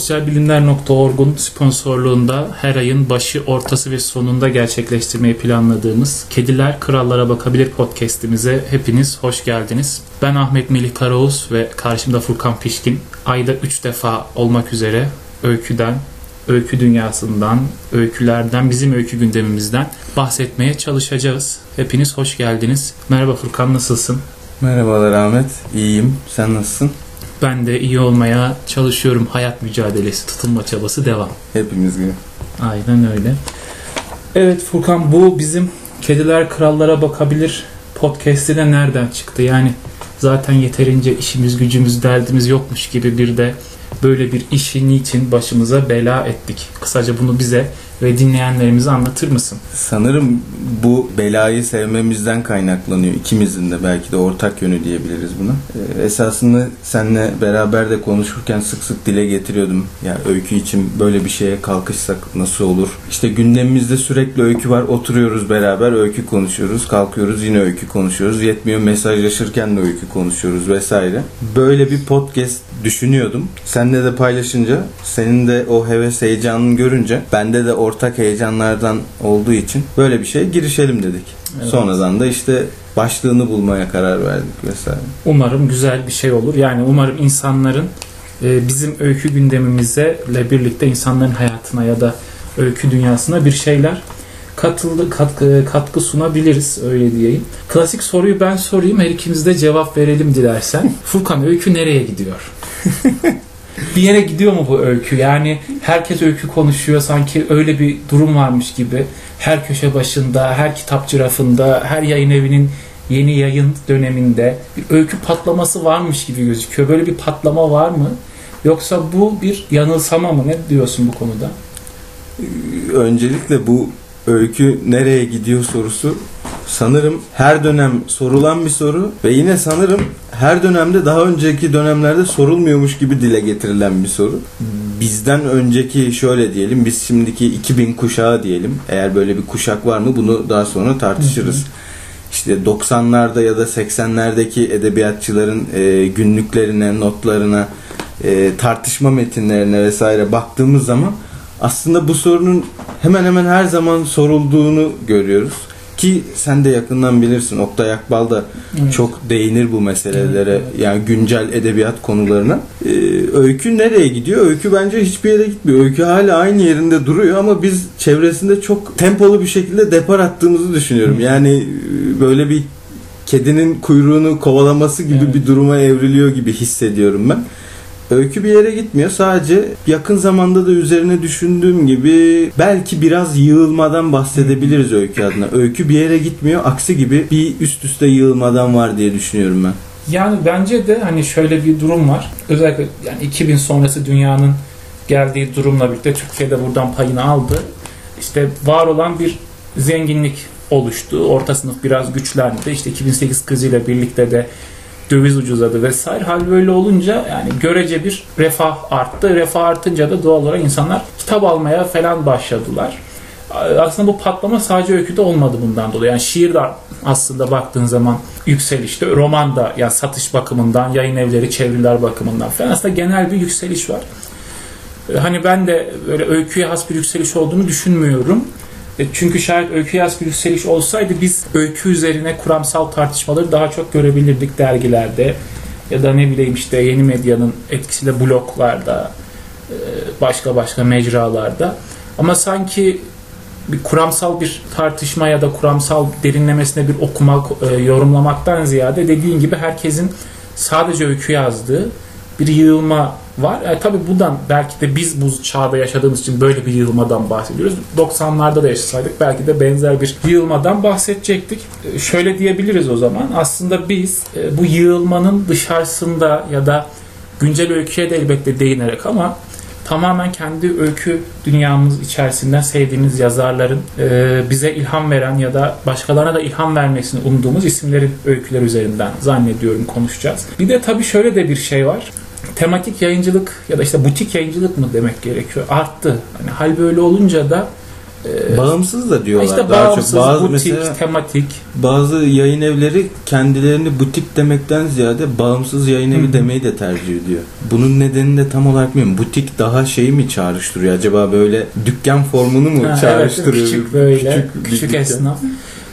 Sosyalbilimler.org'un sponsorluğunda her ayın başı, ortası ve sonunda gerçekleştirmeyi planladığımız Kediler Krallara Bakabilir podcast'imize hepiniz hoş geldiniz. Ben Ahmet Melih Karaoğuz ve karşımda Furkan Pişkin. Ayda 3 defa olmak üzere öyküden, öykü dünyasından, öykülerden, bizim öykü gündemimizden bahsetmeye çalışacağız. Hepiniz hoş geldiniz. Merhaba Furkan nasılsın? Merhabalar Ahmet. İyiyim. Sen nasılsın? Ben de iyi olmaya çalışıyorum. Hayat mücadelesi, tutunma çabası devam. Hepimiz gibi. Aynen öyle. Evet Furkan bu bizim Kediler Krallara Bakabilir podcast'i de nereden çıktı? Yani zaten yeterince işimiz, gücümüz, derdimiz yokmuş gibi bir de böyle bir işi niçin başımıza bela ettik? Kısaca bunu bize ve dinleyenlerimize anlatır mısın? Sanırım bu belayı sevmemizden kaynaklanıyor. İkimizin de belki de ortak yönü diyebiliriz buna. Ee, esasında seninle beraber de konuşurken sık sık dile getiriyordum. Ya öykü için böyle bir şeye kalkışsak nasıl olur? İşte gündemimizde sürekli öykü var. Oturuyoruz beraber öykü konuşuyoruz. Kalkıyoruz yine öykü konuşuyoruz. Yetmiyor mesajlaşırken de öykü konuşuyoruz vesaire. Böyle bir podcast düşünüyordum. Seninle de paylaşınca senin de o heves heyecanını görünce bende de ortak heyecanlardan olduğu için böyle bir şeye girişelim dedik. Evet. Sonradan da işte başlığını bulmaya karar verdik vesaire. Umarım güzel bir şey olur. Yani umarım insanların e, bizim öykü gündemimizle birlikte insanların hayatına ya da öykü dünyasına bir şeyler katıldı katkı, katkı sunabiliriz öyle diyeyim. Klasik soruyu ben sorayım her ikimiz de cevap verelim dilersen. Furkan öykü nereye gidiyor? bir yere gidiyor mu bu öykü? Yani herkes öykü konuşuyor sanki öyle bir durum varmış gibi. Her köşe başında, her kitapçı rafında, her yayın evinin yeni yayın döneminde bir öykü patlaması varmış gibi gözüküyor. Böyle bir patlama var mı? Yoksa bu bir yanılsama mı? Ne diyorsun bu konuda? Öncelikle bu öykü nereye gidiyor sorusu sanırım her dönem sorulan bir soru ve yine sanırım her dönemde daha önceki dönemlerde sorulmuyormuş gibi dile getirilen bir soru. Bizden önceki şöyle diyelim biz şimdiki 2000 kuşağı diyelim. Eğer böyle bir kuşak var mı bunu daha sonra tartışırız. Hı. İşte 90'larda ya da 80'lerdeki edebiyatçıların e, günlüklerine, notlarına, e, tartışma metinlerine vesaire baktığımız zaman aslında bu sorunun hemen hemen her zaman sorulduğunu görüyoruz. Ki sen de yakından bilirsin Oktay Akbal da evet. çok değinir bu meselelere evet, evet. yani güncel edebiyat konularına. Ee, öykü nereye gidiyor? Öykü bence hiçbir yere gitmiyor. Öykü hala aynı yerinde duruyor ama biz çevresinde çok tempolu bir şekilde depar attığımızı düşünüyorum. Yani böyle bir kedinin kuyruğunu kovalaması gibi evet. bir duruma evriliyor gibi hissediyorum ben. Öykü bir yere gitmiyor. Sadece yakın zamanda da üzerine düşündüğüm gibi belki biraz yığılmadan bahsedebiliriz öykü adına. Öykü bir yere gitmiyor. Aksi gibi bir üst üste yığılmadan var diye düşünüyorum ben. Yani bence de hani şöyle bir durum var. Özellikle yani 2000 sonrası dünyanın geldiği durumla birlikte Türkiye de buradan payını aldı. İşte var olan bir zenginlik oluştu. Orta sınıf biraz güçlendi. İşte 2008 kriziyle birlikte de döviz ucuzladı vesaire. Hal böyle olunca yani görece bir refah arttı. Refah artınca da doğal olarak insanlar kitap almaya falan başladılar. Aslında bu patlama sadece öyküde olmadı bundan dolayı. Yani şiir de aslında baktığın zaman yükselişte. Roman da yani satış bakımından, yayın evleri, çeviriler bakımından falan aslında genel bir yükseliş var. Hani ben de böyle öyküye has bir yükseliş olduğunu düşünmüyorum. E, çünkü şayet öykü yaz bir yükseliş olsaydı biz öykü üzerine kuramsal tartışmaları daha çok görebilirdik dergilerde. Ya da ne bileyim işte yeni medyanın etkisiyle bloglarda e, başka başka mecralarda. Ama sanki bir kuramsal bir tartışma ya da kuramsal derinlemesine bir okuma e, yorumlamaktan ziyade dediğin gibi herkesin sadece öykü yazdığı bir yığılma var. E, tabii buradan belki de biz bu çağda yaşadığımız için böyle bir yığılmadan bahsediyoruz. 90'larda da yaşasaydık belki de benzer bir yığılmadan bahsedecektik. E, şöyle diyebiliriz o zaman. Aslında biz e, bu yığılmanın dışarısında ya da güncel öyküye de elbette değinerek ama tamamen kendi öykü dünyamız içerisinden sevdiğimiz yazarların e, bize ilham veren ya da başkalarına da ilham vermesini umduğumuz isimlerin öyküleri üzerinden zannediyorum konuşacağız. Bir de tabii şöyle de bir şey var. Tematik yayıncılık ya da işte butik yayıncılık mı demek gerekiyor? Arttı. Hani hal böyle olunca da Bağımsız da diyorlar. işte daha bağımsız, çok. Bazı butik, mesela tematik. bazı yayın evleri kendilerini butik demekten ziyade bağımsız yayın evi Hı demeyi de tercih ediyor. Bunun nedenini de tam olarak bilmiyorum. Butik daha şeyi mi çağrıştırıyor? Acaba böyle dükkan formunu mu Ha, evet, çağrıştırıyor? küçük böyle küçük, dükkan. esnaf.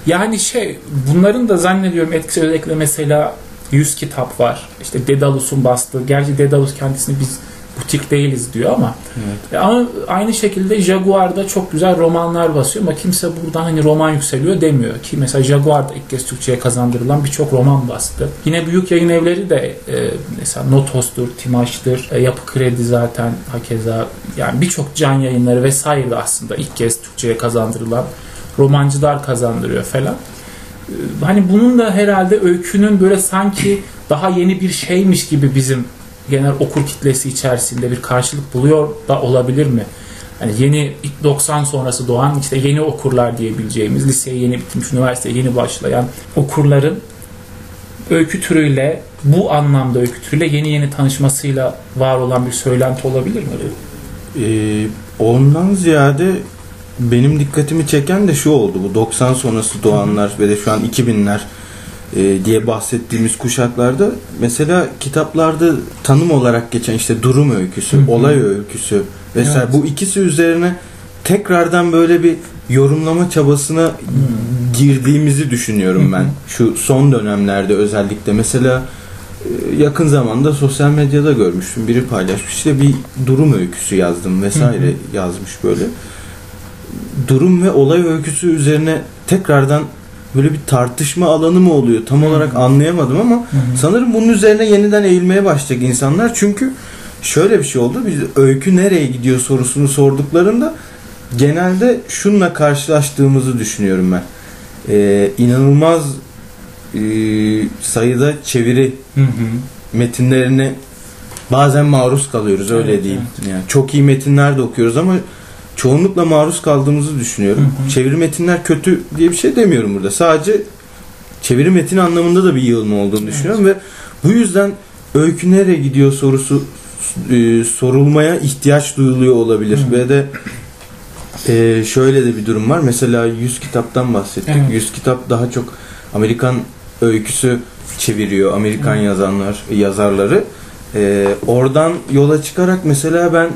Yani şey bunların da zannediyorum etkisi özellikle mesela 100 kitap var. İşte Dedalus'un bastığı. Gerçi Dedalus kendisini biz butik değiliz diyor ama Evet. ama aynı şekilde Jaguar'da çok güzel romanlar basıyor ama kimse buradan hani roman yükseliyor demiyor ki mesela Jaguar'da ilk kez Türkçe'ye kazandırılan birçok roman bastı. Yine büyük yayın evleri de e, mesela Notos'tur, Timaş'tır, e, Yapı Kredi zaten hakeza yani birçok can yayınları vesaire aslında ilk kez Türkçe'ye kazandırılan romancılar kazandırıyor falan. E, Hani bunun da herhalde öykünün böyle sanki daha yeni bir şeymiş gibi bizim genel okur kitlesi içerisinde bir karşılık buluyor da olabilir mi? Hani yeni 90 sonrası doğan işte yeni okurlar diyebileceğimiz liseye yeni bitmiş, üniversiteye yeni başlayan okurların öykü türüyle bu anlamda öykü türüyle yeni yeni tanışmasıyla var olan bir söylenti olabilir mi? Ee, ondan ziyade benim dikkatimi çeken de şu oldu. Bu 90 sonrası doğanlar ve de şu an 2000'ler e, diye bahsettiğimiz kuşaklarda mesela kitaplarda tanım olarak geçen işte durum öyküsü, Hı hı. olay öyküsü vesaire Evet. bu ikisi üzerine tekrardan böyle bir yorumlama çabasına girdiğimizi düşünüyorum ben. Hı hı. Şu son dönemlerde özellikle mesela e, yakın zamanda sosyal medyada görmüştüm. Biri paylaşmış işte bir durum öyküsü yazdım vesaire Hı yazmış böyle. Durum ve olay öyküsü üzerine tekrardan böyle bir tartışma alanı mı oluyor? Tam hı. olarak anlayamadım ama sanırım bunun üzerine yeniden eğilmeye başlayacak insanlar. Çünkü şöyle bir şey oldu. Biz öykü nereye gidiyor sorusunu sorduklarında genelde şunla karşılaştığımızı düşünüyorum ben. Ee, inanılmaz e, sayıda çeviri Hı hı. metinlerine bazen maruz kalıyoruz öyle Evet, diyeyim. Yani çok iyi metinler de okuyoruz ama çoğunlukla maruz kaldığımızı düşünüyorum. Hı hı. Çeviri metinler kötü diye bir şey demiyorum burada. Sadece çeviri metin anlamında da bir yığılma olduğunu düşünüyorum ve bu yüzden öykü nereye gidiyor sorusu e, sorulmaya ihtiyaç duyuluyor olabilir Hı. ve de e, şöyle de bir durum var. Mesela 100 kitaptan bahsettik. Evet. 100 kitap daha çok Amerikan öyküsü çeviriyor. Amerikan Hı. yazanlar, yazarları. E, oradan yola çıkarak mesela ben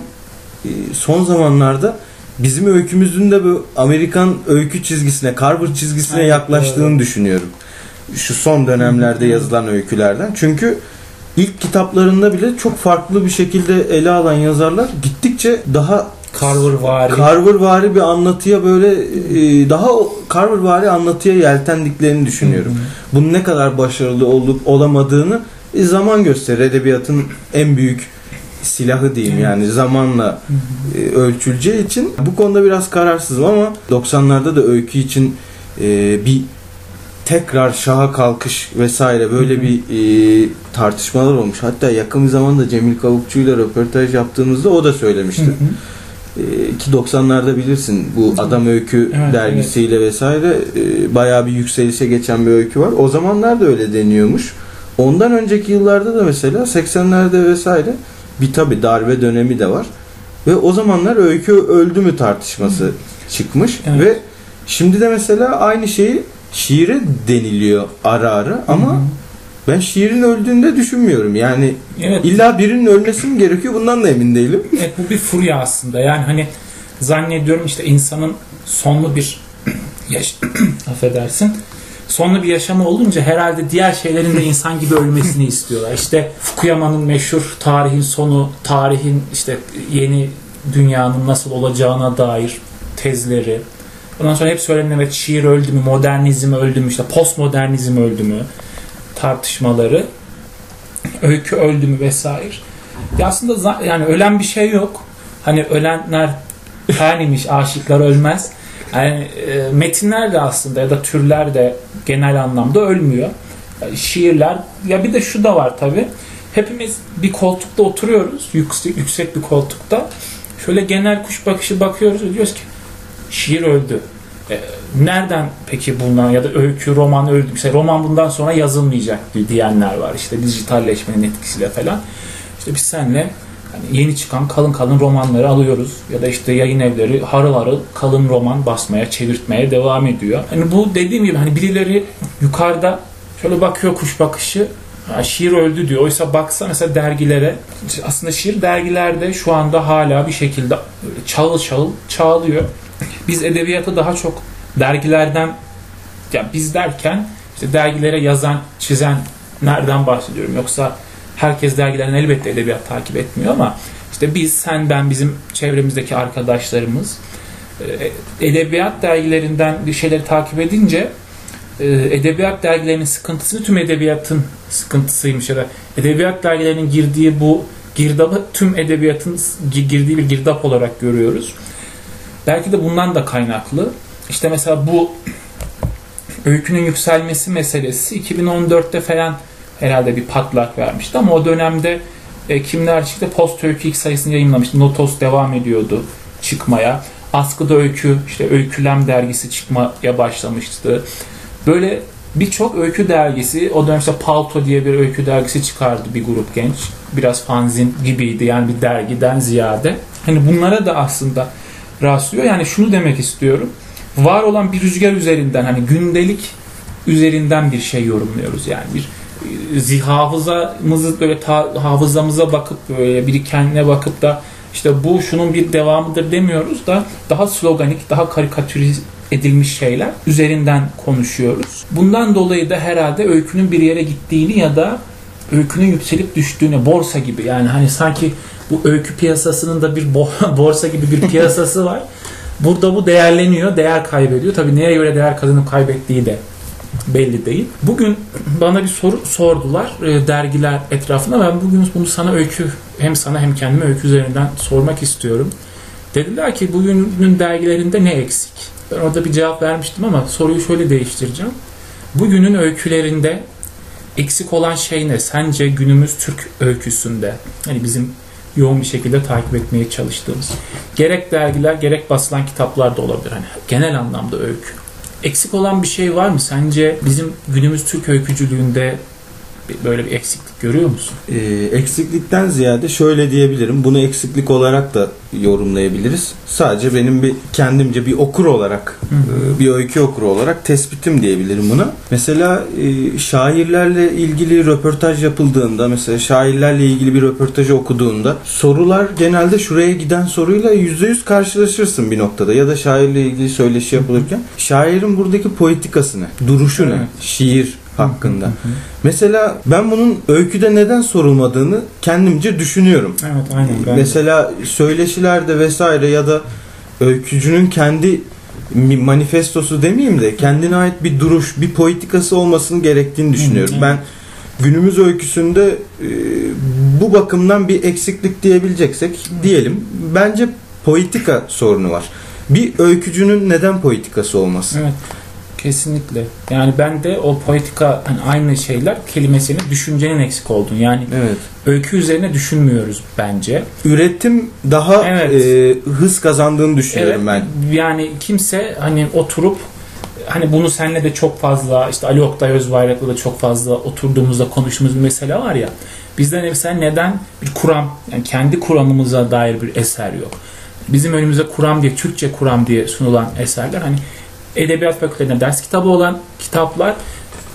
e, son zamanlarda bizim öykümüzün de bu Amerikan öykü çizgisine, Carver çizgisine yaklaştığını doğru. düşünüyorum. Şu son dönemlerde yazılan öykülerden. Çünkü ilk kitaplarında bile çok farklı bir şekilde ele alan yazarlar gittikçe daha Carver vari. Carvervari bir anlatıya böyle e, daha Carvervari anlatıya yeltendiklerini düşünüyorum. Hı hı. Bunun ne kadar başarılı olup olamadığını e, zaman gösterir. Edebiyatın en büyük silahı diyeyim Evet. yani zamanla e, ölçüleceği için bu konuda biraz kararsızım ama 90'larda da öykü için e, bir tekrar şaha kalkış vesaire böyle bir e, tartışmalar olmuş. Hatta yakın bir zamanda Cemil Kavukçu ile röportaj yaptığımızda o da söylemişti. E, ki 90'larda bilirsin bu Adam Öykü Evet, dergisiyle vesaire e, bayağı bir yükselişe geçen bir öykü var. O zamanlar da öyle deniyormuş. Ondan önceki yıllarda da mesela 80'lerde vesaire bir tabi darbe dönemi de var. Ve o zamanlar öykü öldü mü tartışması çıkmış Evet. ve şimdi de mesela aynı şeyi şiire deniliyor ara ara ama hı. ben şiirin öldüğünü de düşünmüyorum. Yani Evet. illa birinin ölmesi mi gerekiyor bundan da emin değilim. Evet bu bir furya aslında. Yani hani zannediyorum işte insanın sonlu bir yaş affedersin. Sonlu bir yaşamı olunca herhalde diğer şeylerin de insan gibi ölmesini istiyorlar. İşte Fukuyama'nın meşhur tarihin sonu, tarihin işte yeni dünyanın nasıl olacağına dair tezleri. Ondan sonra hep söylenen evet şiir öldü mü, modernizm öldü mü, işte postmodernizm öldü mü tartışmaları. Öykü öldü mü vesaire. Ya aslında yani ölen bir şey yok. Hani ölenler fanimiş, aşıklar ölmez. Yani e, metinler de aslında ya da türler de genel anlamda ölmüyor. Yani şiirler ya bir de şu da var tabi. Hepimiz bir koltukta oturuyoruz. Yüksek, yüksek bir koltukta. Şöyle genel kuş bakışı bakıyoruz diyoruz ki şiir öldü. E, nereden peki bundan ya da öykü, roman öldü. Mesela roman bundan sonra yazılmayacak diyenler var. İşte dijitalleşmenin etkisiyle falan. İşte biz seninle hani yeni çıkan kalın kalın romanları alıyoruz ya da işte yayın evleri harıl harıl kalın roman basmaya, çevirtmeye devam ediyor. Hani bu dediğim gibi hani birileri yukarıda şöyle bakıyor kuş bakışı Ha, şiir öldü diyor. Oysa baksa mesela dergilere aslında şiir dergilerde şu anda hala bir şekilde çağıl çağıl çağlıyor. Biz edebiyatı daha çok dergilerden ya biz derken işte dergilere yazan, çizen nereden bahsediyorum. Yoksa herkes dergilerden elbette edebiyat takip etmiyor ama işte biz, sen, ben, bizim çevremizdeki arkadaşlarımız e, edebiyat dergilerinden bir şeyleri takip edince e, edebiyat dergilerinin sıkıntısını tüm edebiyatın sıkıntısıymış ya da edebiyat dergilerinin girdiği bu girdabı tüm edebiyatın gi- girdiği bir girdap olarak görüyoruz. Belki de bundan da kaynaklı. İşte mesela bu öykünün yükselmesi meselesi 2014'te falan herhalde bir patlak vermişti ama o dönemde e, kimler çıktı? Post Öykü ilk sayısını yayınlamıştı. Notos devam ediyordu çıkmaya. Askıda Öykü, işte Öykülem dergisi çıkmaya başlamıştı. Böyle birçok öykü dergisi, o dönem işte Palto diye bir öykü dergisi çıkardı bir grup genç. Biraz fanzin gibiydi yani bir dergiden ziyade. Hani bunlara da aslında rastlıyor. Yani şunu demek istiyorum. Var olan bir rüzgar üzerinden hani gündelik üzerinden bir şey yorumluyoruz. Yani bir hafızamızı böyle ta- hafızamıza bakıp böyle birikenine bakıp da işte bu şunun bir devamıdır demiyoruz da daha sloganik, daha karikatürize edilmiş şeyler üzerinden konuşuyoruz. Bundan dolayı da herhalde öykünün bir yere gittiğini ya da öykünün yükselip düştüğünü borsa gibi yani hani sanki bu öykü piyasasının da bir bo- borsa gibi bir piyasası var. Burada bu değerleniyor, değer kaybediyor. Tabii neye göre değer kazanıp kaybettiği de belli değil. Bugün bana bir soru sordular e, dergiler etrafında. Ben bugün bunu sana öykü hem sana hem kendime öykü üzerinden sormak istiyorum. Dediler ki bugünün dergilerinde ne eksik? Ben orada bir cevap vermiştim ama soruyu şöyle değiştireceğim. Bugünün öykülerinde eksik olan şey ne? Sence günümüz Türk öyküsünde hani bizim yoğun bir şekilde takip etmeye çalıştığımız gerek dergiler gerek basılan kitaplar da olabilir. Hani genel anlamda öykü. Eksik olan bir şey var mı? Sence bizim günümüz Türk öykücülüğünde böyle bir eksiklik görüyor musun? Ee, eksiklikten ziyade şöyle diyebilirim. Bunu eksiklik olarak da yorumlayabiliriz. Sadece benim bir kendimce bir okur olarak, e, bir öykü okuru olarak tespitim diyebilirim buna. Mesela e, şairlerle ilgili röportaj yapıldığında, mesela şairlerle ilgili bir röportajı okuduğunda sorular genelde şuraya giden soruyla %100 karşılaşırsın bir noktada. Ya da şairle ilgili söyleşi yapılırken. Şairin buradaki poetikası ne? Duruşu ne? Evet. Şiir hakkında. Mesela ben bunun öyküde neden sorulmadığını kendimce düşünüyorum. Evet aynen. Ben de. Mesela söyleşilerde vesaire ya da öykücünün kendi manifestosu demeyeyim de kendine ait bir duruş, bir politikası olmasını gerektiğini düşünüyorum. Ben günümüz öyküsünde e, bu bakımdan bir eksiklik diyebileceksek diyelim. Bence politika sorunu var. Bir öykücünün neden politikası olmasın? Evet. Kesinlikle. Yani ben de o politika hani aynı şeyler kelimesinin düşüncenin eksik olduğunu. Yani Evet. öykü üzerine düşünmüyoruz bence. Üretim daha Evet. e, hız kazandığını düşünüyorum ben. Yani kimse hani oturup hani bunu seninle de çok fazla işte Ali Oktay Özbayrak'la da çok fazla oturduğumuzda konuştuğumuz bir mesele var ya. Bizden mesela neden bir kuram yani kendi kuramımıza dair bir eser yok. Bizim önümüze kuram diye Türkçe kuram diye sunulan eserler hani edebiyat fakültelerinde ders kitabı olan kitaplar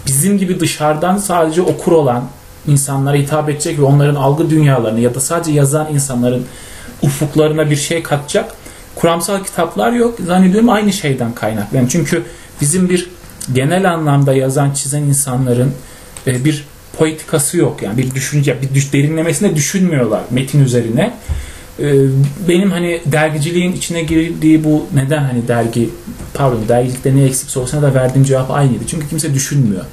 bizim gibi dışarıdan sadece okur olan insanlara hitap edecek ve onların algı dünyalarını ya da sadece yazan insanların ufuklarına bir şey katacak kuramsal kitaplar yok. Zannediyorum aynı şeyden kaynaklı. Yani çünkü bizim bir genel anlamda yazan, çizen insanların e, bir politikası yok. Yani bir düşünce, bir derinlemesine düşünmüyorlar metin üzerine. E, Benim hani dergiciliğin içine girdiği bu neden hani dergi, pardon dergilikte ne eksikse olsa da verdiğim cevap aynıydı. Çünkü kimse düşünmüyor.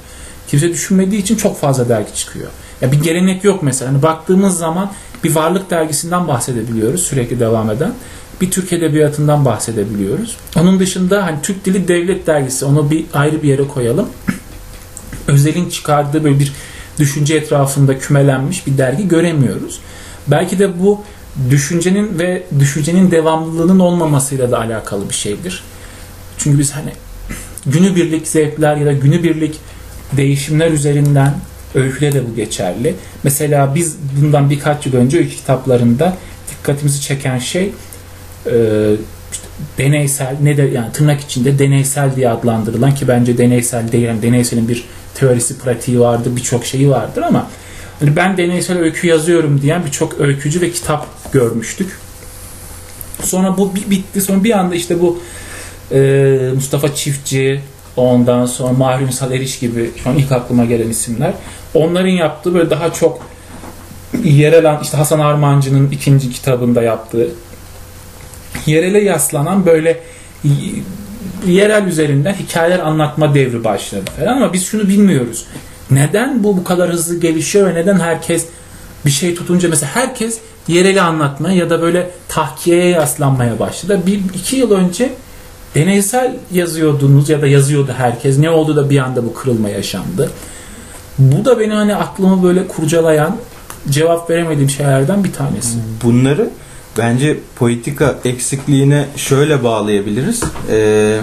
Kimse düşünmediği için çok fazla dergi çıkıyor. Ya bir gelenek yok mesela. Hani baktığımız zaman Bir varlık dergisinden bahsedebiliyoruz sürekli devam eden. Bir Türk edebiyatından bahsedebiliyoruz. Onun dışında hani Türk Dili Devlet Dergisi onu bir ayrı bir yere koyalım. Özel'in çıkardığı böyle bir düşünce etrafında kümelenmiş bir dergi göremiyoruz. Belki de bu düşüncenin ve düşüncenin devamlılığının olmamasıyla da alakalı bir şeydir. Çünkü biz hani günübirlik zevkler ya da günübirlik değişimler üzerinden öyküde de bu geçerli. Mesela biz bundan birkaç yıl önce öykü kitaplarında dikkatimizi çeken şey e, işte deneysel ne de yani tırnak içinde deneysel diye adlandırılan ki bence deneysel değil yani deneyselin bir teorisi pratiği vardır birçok şeyi vardır ama hani ben deneysel öykü yazıyorum diyen birçok öykücü ve kitap görmüştük. Sonra bu bi- bitti. Sonra bir anda işte bu e, Mustafa Çiftçi, ondan sonra Mahri Ünsal Eriş gibi şu an ilk aklıma gelen isimler. Onların yaptığı böyle daha çok yerel işte Hasan Armancı'nın ikinci kitabında yaptığı yerele yaslanan böyle yerel üzerinden hikayeler anlatma devri başladı falan ama biz şunu bilmiyoruz. Neden bu bu kadar hızlı gelişiyor ve neden herkes bir şey tutunca mesela herkes yereli anlatmaya ya da böyle tahkiyeye yaslanmaya başladı. Bir iki yıl önce deneysel yazıyordunuz ya da yazıyordu herkes. Ne oldu da bir anda bu kırılma yaşandı. Bu da beni hani aklımı böyle kurcalayan cevap veremediğim şeylerden bir tanesi. Bunları bence politika eksikliğine şöyle bağlayabiliriz. Ee,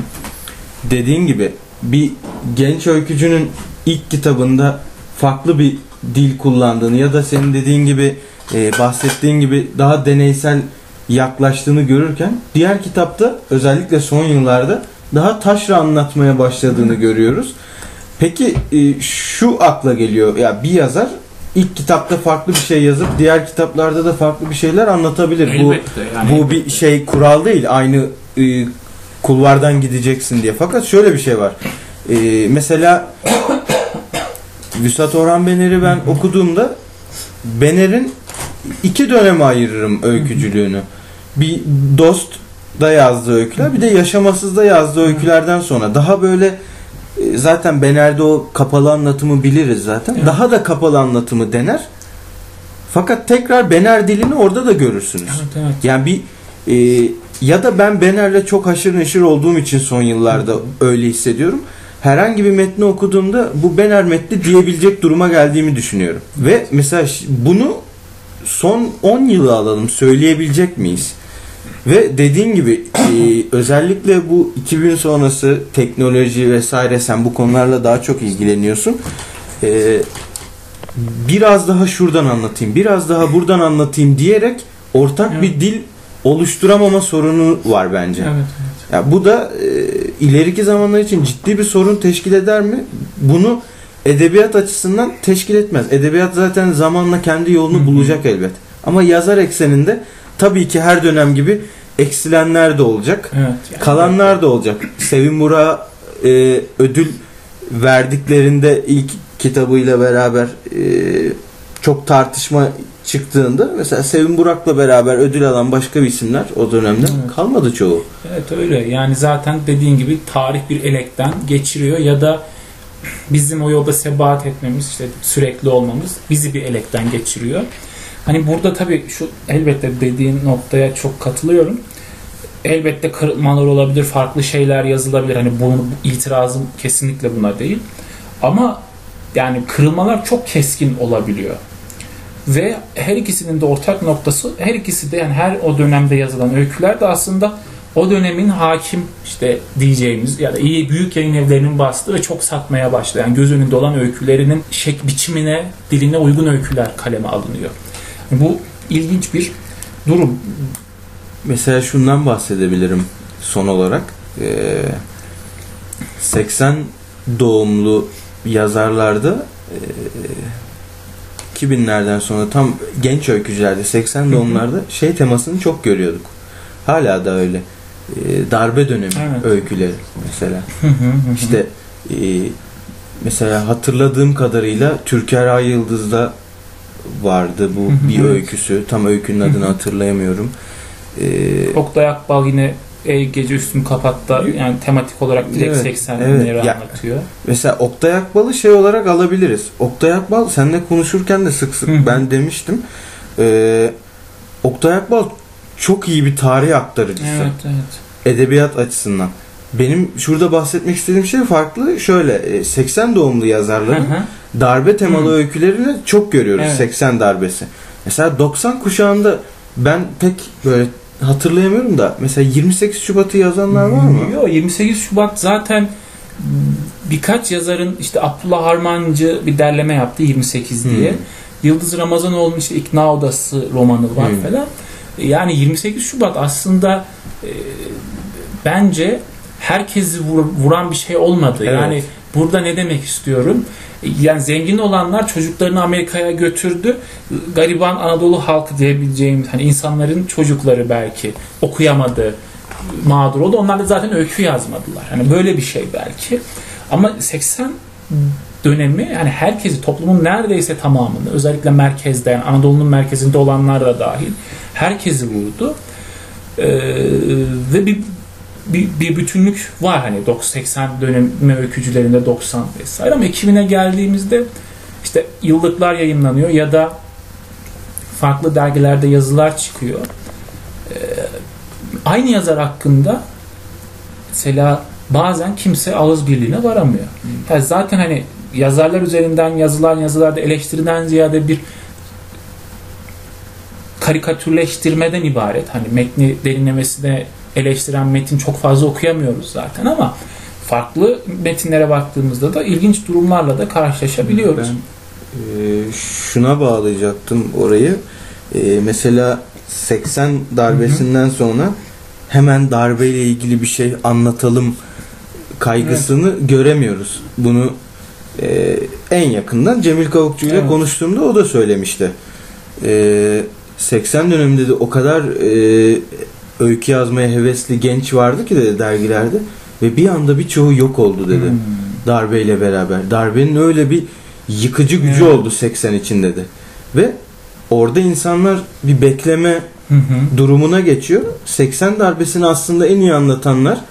dediğin gibi bir genç öykücünün ilk kitabında farklı bir dil kullandığını ya da senin dediğin gibi e, bahsettiğin gibi daha deneysel yaklaştığını görürken diğer kitapta özellikle son yıllarda daha taşra anlatmaya başladığını görüyoruz. Peki e, şu akla geliyor ya bir yazar ilk kitapta farklı bir şey yazıp diğer kitaplarda da farklı bir şeyler anlatabilir. Bu Elbette yani. bu bir şey kural değil. Aynı e, kulvardan gideceksin diye. Fakat şöyle bir şey var. E, mesela Vüsat Orhan Bener'i ben okuduğumda Bener'in iki döneme ayırırım öykücülüğünü. Bir dost da yazdığı öyküler bir de yaşamasızda yazdığı öykülerden sonra daha böyle e, zaten Bener'de o kapalı anlatımı biliriz zaten. Evet. Daha da kapalı anlatımı dener. Fakat tekrar Bener dilini orada da görürsünüz. Evet, evet. Yani bir e, ya da ben Bener'le çok haşır neşir olduğum için son yıllarda öyle hissediyorum. Herhangi bir metni okuduğumda bu Bener metni diyebilecek duruma geldiğimi düşünüyorum. Ve mesela bunu son 10 yılı alalım söyleyebilecek miyiz? Ve dediğin gibi e, özellikle bu 2000 sonrası teknoloji vesaire sen bu konularla daha çok ilgileniyorsun. E, biraz daha şuradan anlatayım, biraz daha buradan anlatayım diyerek ortak Evet. bir dil oluşturamama sorunu var bence. Evet, evet. Ya bu da e, ileriki zamanlar için ciddi bir sorun teşkil eder mi? Bunu edebiyat açısından teşkil etmez. Edebiyat zaten zamanla kendi yolunu bulacak elbet. Ama yazar ekseninde tabii ki her dönem gibi eksilenler de olacak. Evet, yani- Kalanlar da olacak. Sevim Burak'a e, ödül verdiklerinde ilk kitabıyla beraber e, çok tartışma çıktığında mesela Sevim Burak'la beraber ödül alan başka bir isimler o dönemde Evet. kalmadı çoğu. Evet öyle. Yani zaten dediğin gibi tarih bir elekten geçiriyor ya da bizim o yolda sebat etmemiz, işte sürekli olmamız bizi bir elekten geçiriyor. Hani burada tabii şu elbette dediğin noktaya çok katılıyorum. Elbette kırılmalar olabilir, farklı şeyler yazılabilir. Hani bu, bu itirazım kesinlikle buna değil. Ama yani kırılmalar çok keskin olabiliyor. Ve her ikisinin de ortak noktası her ikisi de yani her o dönemde yazılan öyküler de aslında o dönemin hakim işte diyeceğimiz ya da iyi büyük yayın evlerinin bastığı ve çok satmaya başlayan göz önünde olan öykülerinin şek biçimine, diline uygun öyküler kaleme alınıyor. Bu ilginç bir durum. Mesela şundan bahsedebilirim son olarak. Ee, 80 doğumlu yazarlarda e, 2000'lerden sonra tam genç öykücülerde 80 doğumlarda şey temasını çok görüyorduk. Hala da öyle. Ee, darbe dönemi Evet. öyküleri mesela. İşte e, mesela hatırladığım kadarıyla Türker Ay Yıldız'da vardı bu bir öyküsü. Tam öykünün adını hatırlayamıyorum. Ee, Oktay Akbal yine Ey Gece Üstümü Kapattı yani tematik olarak direkt Evet, 80'leri evet. Ya- anlatıyor. Mesela Oktay Akbal'ı şey olarak alabiliriz. Oktay Akbal seninle konuşurken de sık sık Hı ben demiştim. Ee, Oktay Akbal çok iyi bir tarih aktarıcısı. Evet evet. Edebiyat açısından. Benim şurada bahsetmek istediğim şey farklı. Şöyle e, 80 doğumlu Hı yazarların hı. darbe temalı Hı. öykülerini çok görüyoruz. Evet. 80 darbesi. Mesela 90 kuşağında ben pek böyle hatırlayamıyorum da mesela 28 Şubat'ı yazanlar var mı? Yok 28 Şubat zaten birkaç yazarın işte Abdullah Harmancı bir derleme yaptı 28 diye. Hmm. Yıldız Ramazanoğlu'nun işte İkna Odası romanı var Hmm. falan. Yani 28 Şubat aslında e, bence herkesi vur- vuran bir şey olmadı. Evet. Yani burada ne demek istiyorum? Yani zengin olanlar çocuklarını Amerika'ya götürdü. Gariban Anadolu halkı diyebileceğimiz hani insanların çocukları belki okuyamadı, mağdur oldu. Onlar da zaten öykü yazmadılar. Hani böyle bir şey belki. Ama 80 dönemi yani herkesi toplumun neredeyse tamamını özellikle merkezde yani Anadolu'nun merkezinde olanlar da dahil herkesi vurdu. Ee, ve bir, bir, bir bütünlük var hani 80 dönemi öykücülerinde 90 vesaire ama 2000'e geldiğimizde işte yıllıklar yayınlanıyor ya da farklı dergilerde yazılar çıkıyor. Ee, aynı yazar hakkında mesela bazen kimse ağız birliğine varamıyor. Yani zaten hani yazarlar üzerinden yazılan yazılarda eleştiriden ziyade bir karikatürleştirmeden ibaret. Hani metni derinlemesine eleştiren metin çok fazla okuyamıyoruz zaten ama farklı metinlere baktığımızda da ilginç durumlarla da karşılaşabiliyoruz. Ben e, şuna bağlayacaktım orayı. E, mesela 80 darbesinden sonra hemen darbeyle ilgili bir şey anlatalım kaygısını göremiyoruz. Bunu e, en yakından Cemil Kavukçu ile Evet. konuştuğumda o da söylemişti. E, 80 döneminde de o kadar e, öykü yazmaya hevesli genç vardı ki dedi dergilerde ve bir anda birçoğu yok oldu dedi Hmm. darbeyle beraber. Darbenin öyle bir yıkıcı gücü Evet. oldu 80 için dedi. Ve orada insanlar bir bekleme Hı hı. durumuna geçiyor. 80 darbesini aslında en iyi anlatanlar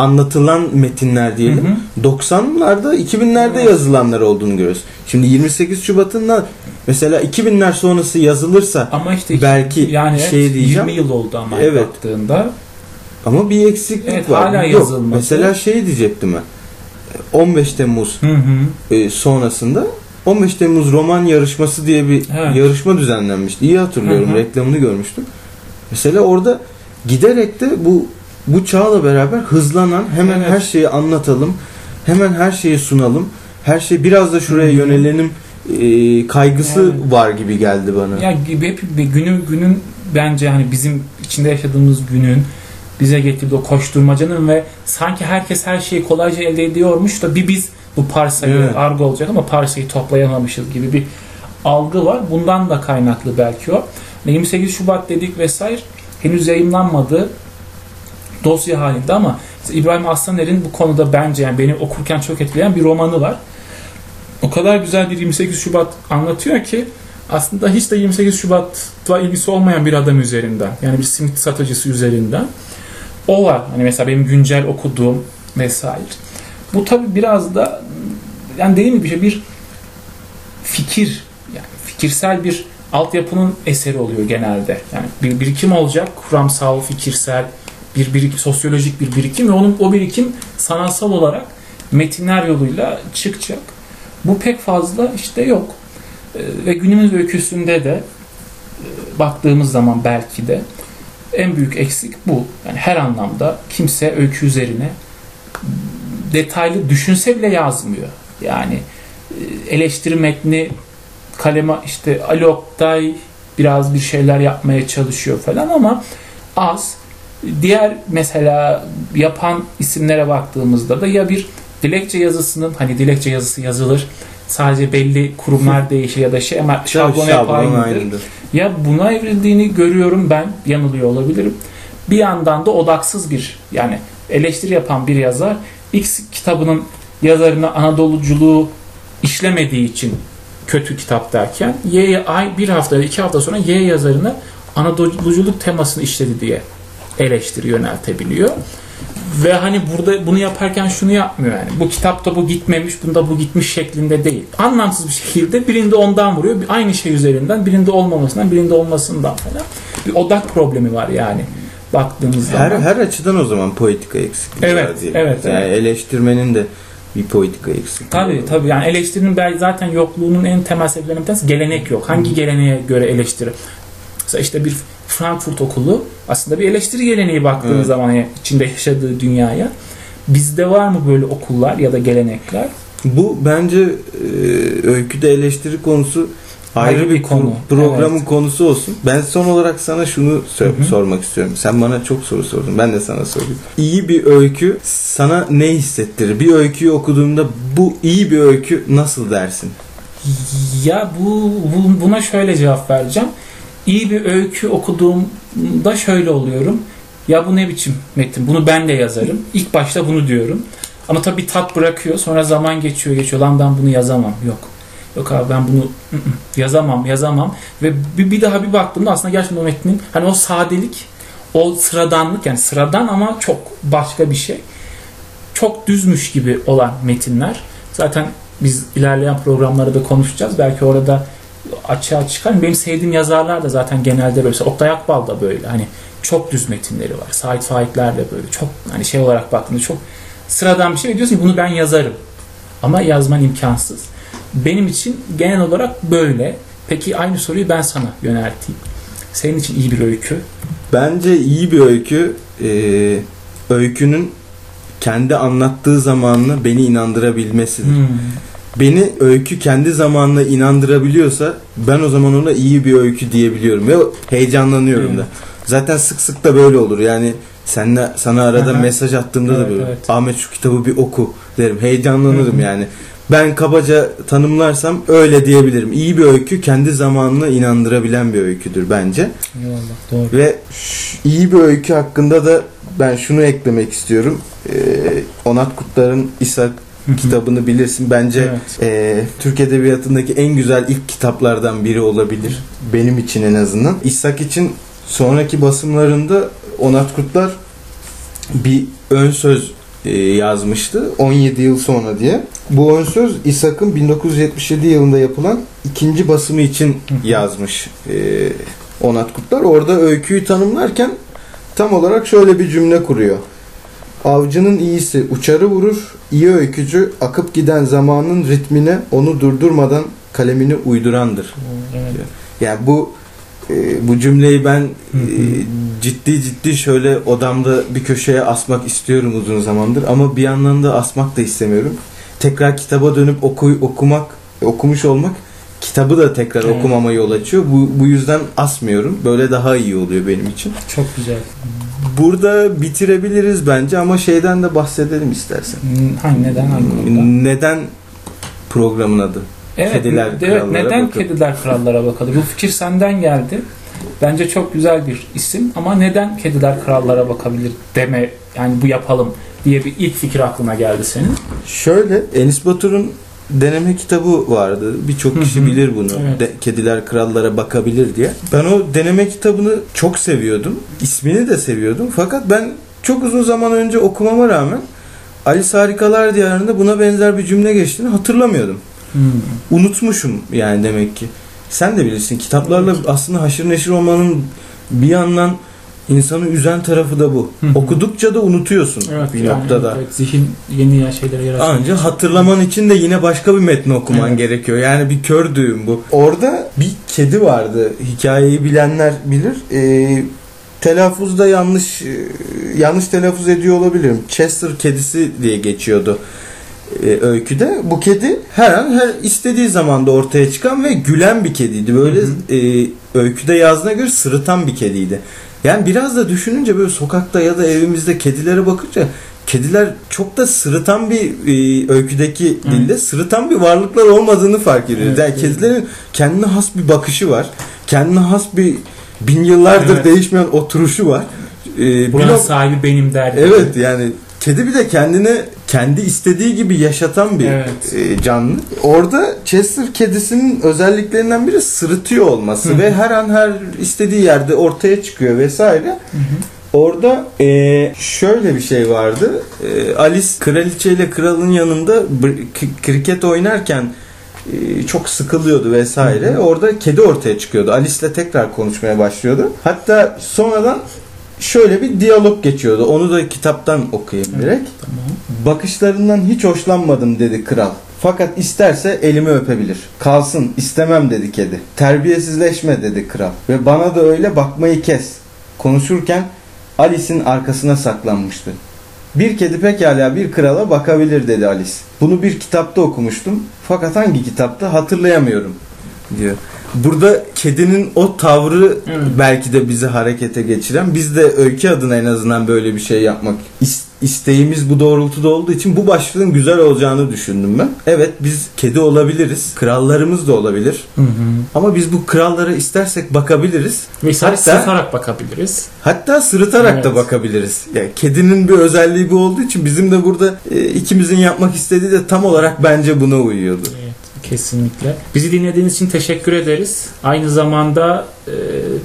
anlatılan metinler diyelim. Hı hı. 90'larda 2000'lerde Evet. yazılanlar olduğunu görüyoruz. Şimdi 28 Şubat'ında mesela 2000'ler sonrası yazılırsa Ama işte Belki yani evet, şey diyeceğim. 20 yıl oldu ama Evet. baktığında. ama bir eksiklik Evet, var. hala Yok. Mesela şey diyecektim ben. 15 Temmuz Hı hı. e, sonrasında 15 Temmuz roman yarışması diye bir Evet. yarışma düzenlenmişti. İyi hatırlıyorum. Hı hı. Reklamını görmüştüm. Mesela orada giderek de bu bu çağla beraber hızlanan hemen Evet. her şeyi anlatalım. Hemen her şeyi sunalım. Her şey biraz da şuraya yönelelim e, kaygısı Evet. var gibi geldi bana. Ya gibi hep günün günün bence hani bizim içinde yaşadığımız günün bize getirdiği o koşturmacanın ve sanki herkes her şeyi kolayca elde ediyormuş da bir biz bu parsayı Evet. argo olacak ama parsayı toplayamamışız gibi bir algı var. Bundan da kaynaklı belki o. 28 Şubat dedik vesaire henüz yayınlanmadı dosya halinde ama İbrahim Aslaner'in bu konuda bence yani beni okurken çok etkileyen bir romanı var. O kadar güzel bir 28 Şubat anlatıyor ki aslında hiç de 28 Şubat'la ilgisi olmayan bir adam üzerinden yani bir simit satıcısı üzerinden o var. Hani mesela benim güncel okuduğum vesaire. Bu tabi biraz da yani dediğim gibi şey bir fikir yani fikirsel bir altyapının eseri oluyor genelde. Yani bir birikim olacak, kuramsal, fikirsel bir birikim, sosyolojik bir birikim ve onun o birikim sanatsal olarak metinler yoluyla çıkacak. Bu pek fazla işte yok. Ee, Ve günümüz öyküsünde de e, baktığımız zaman belki de en büyük eksik bu. Yani her anlamda kimse öykü üzerine detaylı düşünse bile yazmıyor. Yani e, eleştiri metni kaleme işte Ali Oktay biraz bir şeyler yapmaya çalışıyor falan ama az. Diğer mesela yapan isimlere baktığımızda da ya bir dilekçe yazısının hani dilekçe yazısı yazılır sadece belli kurumlar değişir ya da şey ama şablon hep aynıdır. Ya buna evrildiğini görüyorum ben yanılıyor olabilirim. Bir yandan da odaksız bir yani eleştiri yapan bir yazar X kitabının yazarına Anadoluculuğu işlemediği için kötü kitap derken Y ay bir hafta iki hafta sonra Y yazarına Anadoluculuk temasını işledi diye eleştiri yöneltebiliyor. Ve hani burada bunu yaparken şunu yapmıyor yani. Bu kitapta bu gitmemiş, bunda bu gitmiş şeklinde değil. Anlamsız bir şekilde birinde ondan vuruyor. Aynı şey üzerinden birinde olmamasından, birinde olmasından falan. Bir odak problemi var yani baktığımız Her, zaman. her açıdan o zaman politika eksikliği Evet, var diye. evet, Yani evet. eleştirmenin de bir politika eksikliği Tabii var. tabii yani eleştirinin belki zaten yokluğunun en temel sebeplerinden bir tanesi gelenek yok. Hangi geleneğe göre eleştiri? Mesela işte bir Frankfurt okulu aslında bir eleştiri geleneği baktığınız Evet. zaman yani içinde yaşadığı dünyaya. Bizde var mı böyle okullar ya da gelenekler? Bu bence e, öyküde eleştiri konusu ayrı, Ayrı bir, bir konu. Programın Evet. konusu olsun. Ben son olarak sana şunu sor- sormak istiyorum. Sen bana çok soru sordun. Ben de sana sorayım. İyi bir öykü sana ne hissettirir? Bir öyküyü okuduğunda bu iyi bir öykü nasıl dersin? Ya bu, bu buna şöyle cevap vereceğim. İyi bir öykü okuduğumda şöyle oluyorum. Ya bu ne biçim metin? Bunu ben de yazarım. İlk başta bunu diyorum. Ama tabii tat bırakıyor. Sonra zaman geçiyor geçiyor. Lan ben bunu yazamam. Yok. Yok abi ben bunu yazamam yazamam. Ve bir, bir daha bir baktığımda aslında gerçekten o metnin hani o sadelik, o sıradanlık yani sıradan ama çok başka bir şey. Çok düzmüş gibi olan metinler. Zaten biz ilerleyen programlarda da konuşacağız. Belki orada açığa çıkar. Benim sevdiğim yazarlar da zaten genelde böyle. Oktay Akbal da böyle. Hani çok düz metinleri var. Sait Faikler de böyle. Çok hani şey olarak baktığında çok sıradan bir şey. Ve diyorsun ki bunu ben yazarım. Ama yazman imkansız. Benim için genel olarak böyle. Peki aynı soruyu ben sana yönelteyim. Senin için iyi bir öykü. Bence iyi bir öykü e, öykünün kendi anlattığı zamanla beni inandırabilmesidir. Hmm. Beni öykü kendi zamanla inandırabiliyorsa ben o zaman ona iyi bir öykü diyebiliyorum ve heyecanlanıyorum Evet. da. Zaten sık sık da böyle olur. Yani senle sana arada Aha. mesaj attığımda da Evet, böyle evet. Ahmet şu kitabı bir oku derim. Heyecanlanırım Hı hı. yani. Ben kabaca tanımlarsam öyle diyebilirim. İyi bir öykü kendi zamanına inandırabilen bir öyküdür bence. Eyvallah. Doğru. Ve iyi bir öykü hakkında da ben şunu eklemek istiyorum. Ee, Onat Kutlar'ın İshak kitabını bilirsin. Bence Evet. e, Türk Edebiyatı'ndaki en güzel ilk kitaplardan biri olabilir. Benim için en azından. İshak için sonraki basımlarında Onat Kutlar bir ön söz e, yazmıştı 17 yıl sonra diye. Bu ön söz İshak'ın 1977 yılında yapılan ikinci basımı için yazmış e, Onat Kutlar. Orada öyküyü tanımlarken tam olarak şöyle bir cümle kuruyor. Avcının iyisi uçarı vurur, iyi öykücü akıp giden zamanın ritmine onu durdurmadan kalemini uydurandır. Evet. Yani bu e, bu cümleyi ben e, ciddi ciddi şöyle odamda bir köşeye asmak istiyorum uzun zamandır ama bir yandan da asmak da istemiyorum. Tekrar kitaba dönüp oku, okumak, okumuş olmak kitabı da tekrar Evet. okumama yol açıyor. Bu, bu yüzden asmıyorum. Böyle daha iyi oluyor benim için. Çok güzel. Burada bitirebiliriz bence ama şeyden de bahsedelim istersen. Hmm, Hangi neden hangi konuda? Neden programın adı? Evet, Kediler evet, krallara neden bakalım. kediler krallara bakalım? Bu fikir senden geldi. Bence çok güzel bir isim ama neden kediler krallara bakabilir deme yani bu yapalım diye bir ilk fikir aklına geldi senin. Şöyle Enis Batur'un deneme kitabı vardı. Birçok kişi bilir bunu. Evet. De- Kediler krallara bakabilir diye. Ben o deneme kitabını çok seviyordum. İsmini de seviyordum. Fakat ben çok uzun zaman önce okumama rağmen Alice Harikalar Diyarı'nda buna benzer bir cümle geçtiğini hatırlamıyordum. Hmm. Unutmuşum yani demek ki. Sen de bilirsin kitaplarla aslında haşır neşir olmanın bir yandan insanı üzen tarafı da bu. Hı hı. Okudukça da unutuyorsun Evet, bir yani noktada. evet, zihin yeni ya şeylere yaratıyor. Anca hatırlaman için de yine başka bir metni okuman Evet. gerekiyor. Yani bir kör düğüm bu. Orada bir kedi vardı. Hikayeyi bilenler bilir. Ee, telaffuzda yanlış e, yanlış telaffuz ediyor olabilirim. Chester kedisi diye geçiyordu e, öyküde. Bu kedi her an her istediği zamanda ortaya çıkan ve gülen bir kediydi. Böyle Hı e, öyküde yazdığına göre sırıtan bir kediydi. Yani biraz da düşününce böyle sokakta ya da evimizde kedilere bakınca kediler çok da sırıtan bir e, öyküdeki Hı. dilde sırıtan bir varlıklar olmadığını fark ediyoruz. Evet, yani evet. kedilerin kendine has bir bakışı var. Kendine has bir bin yıllardır Evet. değişmeyen oturuşu var. E, bir Buranın sahibi benim derdi. Evet yani kedi bir de kendini kendi istediği gibi yaşatan bir Evet. e, canlı. Orada Chester kedisinin özelliklerinden biri sırıtıyor olması Hı hı. ve her an her istediği yerde ortaya çıkıyor vesaire. Hı hı. Orada eee, şöyle bir şey vardı. Eee, Alice kraliçe ile kralın yanında kriket oynarken eee, çok sıkılıyordu vesaire. Orada kedi ortaya çıkıyordu. Alice'le tekrar konuşmaya başlıyordu. Hatta sonradan şöyle bir diyalog geçiyordu. Onu da kitaptan okuyayım direkt. Tamam. Bakışlarından hiç hoşlanmadım dedi kral. Fakat isterse elimi öpebilir. Kalsın istemem dedi kedi. Terbiyesizleşme dedi kral. Ve bana da öyle bakmayı kes. Konuşurken Alice'in arkasına saklanmıştı. Bir kedi pekala bir krala bakabilir dedi Alice. Bunu bir kitapta okumuştum. Fakat hangi kitapta hatırlayamıyorum diyor. Burada kedinin o tavrı Evet. belki de bizi harekete geçiren biz de öykü adına en azından böyle bir şey yapmak is- isteğimiz bu doğrultuda olduğu için bu başlığın güzel olacağını düşündüm ben. Evet biz kedi olabiliriz. Krallarımız da olabilir. Hı hı. Ama biz bu krallara istersek bakabiliriz. Mesela Hatta- sırıtarak bakabiliriz. Hatta sırıtarak da Evet. bakabiliriz. Yani kedinin bir özelliği bu olduğu için bizim de burada e, ikimizin yapmak istediği de tam olarak bence buna uyuyordu. Kesinlikle. Bizi dinlediğiniz için teşekkür ederiz. Aynı zamanda e,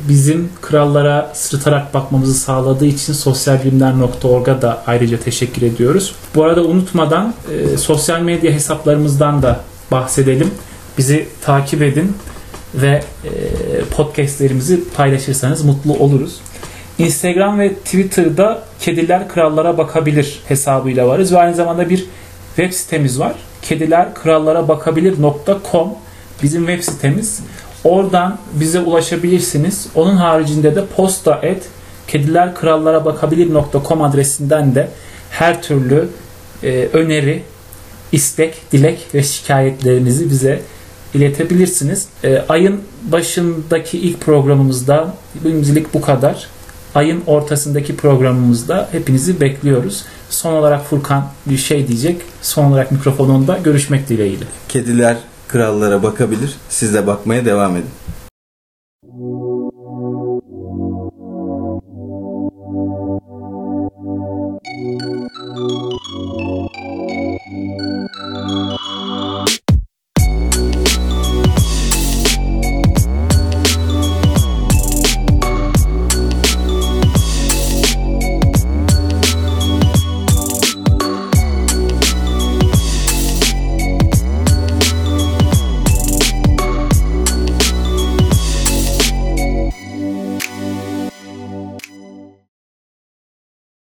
bizim krallara sırıtarak bakmamızı sağladığı için sosyalbilimler.org'a da ayrıca teşekkür ediyoruz. Bu arada unutmadan e, sosyal medya hesaplarımızdan da bahsedelim. Bizi takip edin ve e, podcastlerimizi paylaşırsanız mutlu oluruz. Instagram ve Twitter'da Kediler Krallara Bakabilir hesabıyla varız ve aynı zamanda bir web sitemiz var. Kedilerkrallara bizim web sitemiz. Oradan bize ulaşabilirsiniz. Onun haricinde de posta et kedilerkrallarabakabilir.com adresinden de her türlü e, öneri, istek, dilek ve şikayetlerinizi bize iletebilirsiniz. E, ayın başındaki ilk programımızda şimdilik bu kadar. Ayın ortasındaki programımızda hepinizi bekliyoruz. Son olarak Furkan bir şey diyecek. Son olarak mikrofonunda görüşmek dileğiyle. Kediler krallara bakabilir. Siz de bakmaya devam edin.